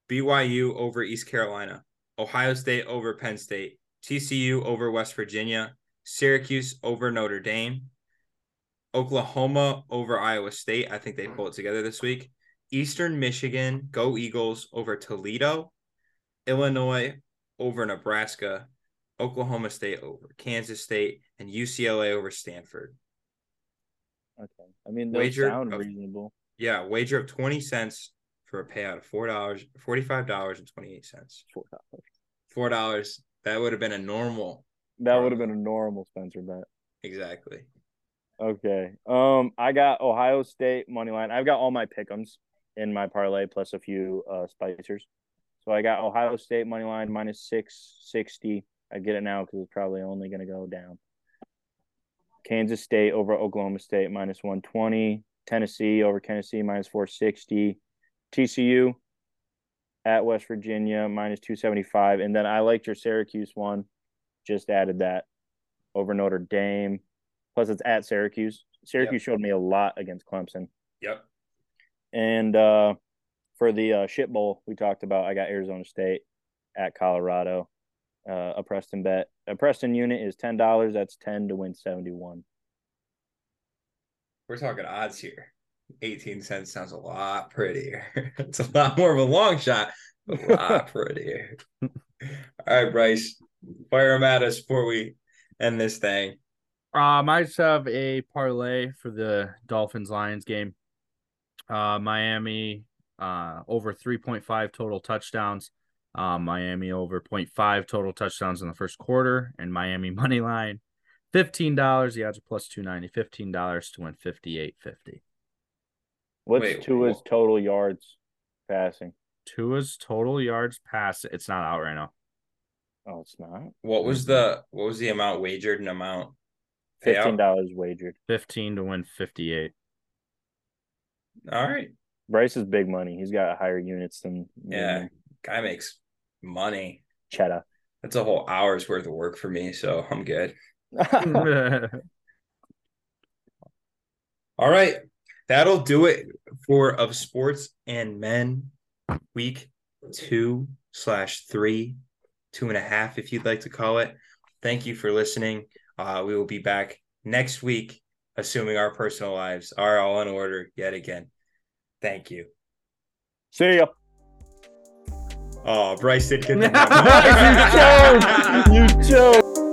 S1: BYU over East Carolina. Ohio State over Penn State. TCU over West Virginia. Syracuse over Notre Dame. Oklahoma over Iowa State. I think they mm-hmm. pull it together this week. Eastern Michigan, go Eagles over Toledo. Illinois over Nebraska. Oklahoma State over Kansas State. And UCLA over Stanford.
S3: Okay. I mean, those
S1: Wager
S3: sound
S1: of-
S3: reasonable.
S1: Yeah, wager of 20 cents for a payout of $4, $45.28.
S3: Four dollars.
S1: Four dollars. That would have been a normal.
S3: That would have been a normal Spencer bet.
S1: Exactly.
S3: Okay. Um, I got Ohio State money line. I've got all my pickums in my parlay plus a few uh spicers. So I got Ohio State money line minus six sixty. I get it now because it's probably only going to go down. Kansas State over Oklahoma State minus one twenty. Tennessee over Tennessee minus four sixty. TCU at West Virginia minus two seventy five. And then I liked your Syracuse one. Just added that over Notre Dame. Plus, it's at Syracuse. Syracuse showed me a lot against Clemson.
S1: Yep.
S3: And uh, for the uh, shit bowl we talked about, I got Arizona State at Colorado. Uh, a Preston bet. A Preston unit is ten dollars. That's ten to win seventy one.
S1: We're talking odds here. 18 cents sounds a lot prettier. *laughs* it's a lot more of a long shot, a lot *laughs* prettier. All right, Bryce, fire them at us before we end this thing.
S2: Um, I just have a parlay for the Dolphins Lions game. Uh, Miami uh over 3.5 total touchdowns. Um, Miami over 0.5 total touchdowns in the first quarter, and Miami *laughs* money line fifteen dollars. The odds are plus two ninety. Fifteen dollars to win fifty eight fifty.
S3: What's
S1: Wait,
S3: Tua's
S1: wh-
S3: total yards passing?
S2: Tua's total yards pass. It's not out right now.
S3: Oh, it's not.
S1: What was the what was the amount wagered and amount payout?
S3: Fifteen dollars wagered.
S2: Fifteen to win fifty eight.
S1: All right.
S3: Bryce is big money. He's got higher units than
S1: Yeah. Guy makes money.
S3: Cheddar.
S1: That's a whole hour's worth of work for me, so I'm good. *laughs* *laughs* All right. That'll do it for of sports and men week two slash three, two and a half, if you'd like to call it. Thank you for listening. Uh, we will be back next week, assuming our personal lives are all in order yet again. Thank you.
S3: See ya.
S1: Oh, Bryce did get the *laughs*
S2: you
S1: joke. You joke.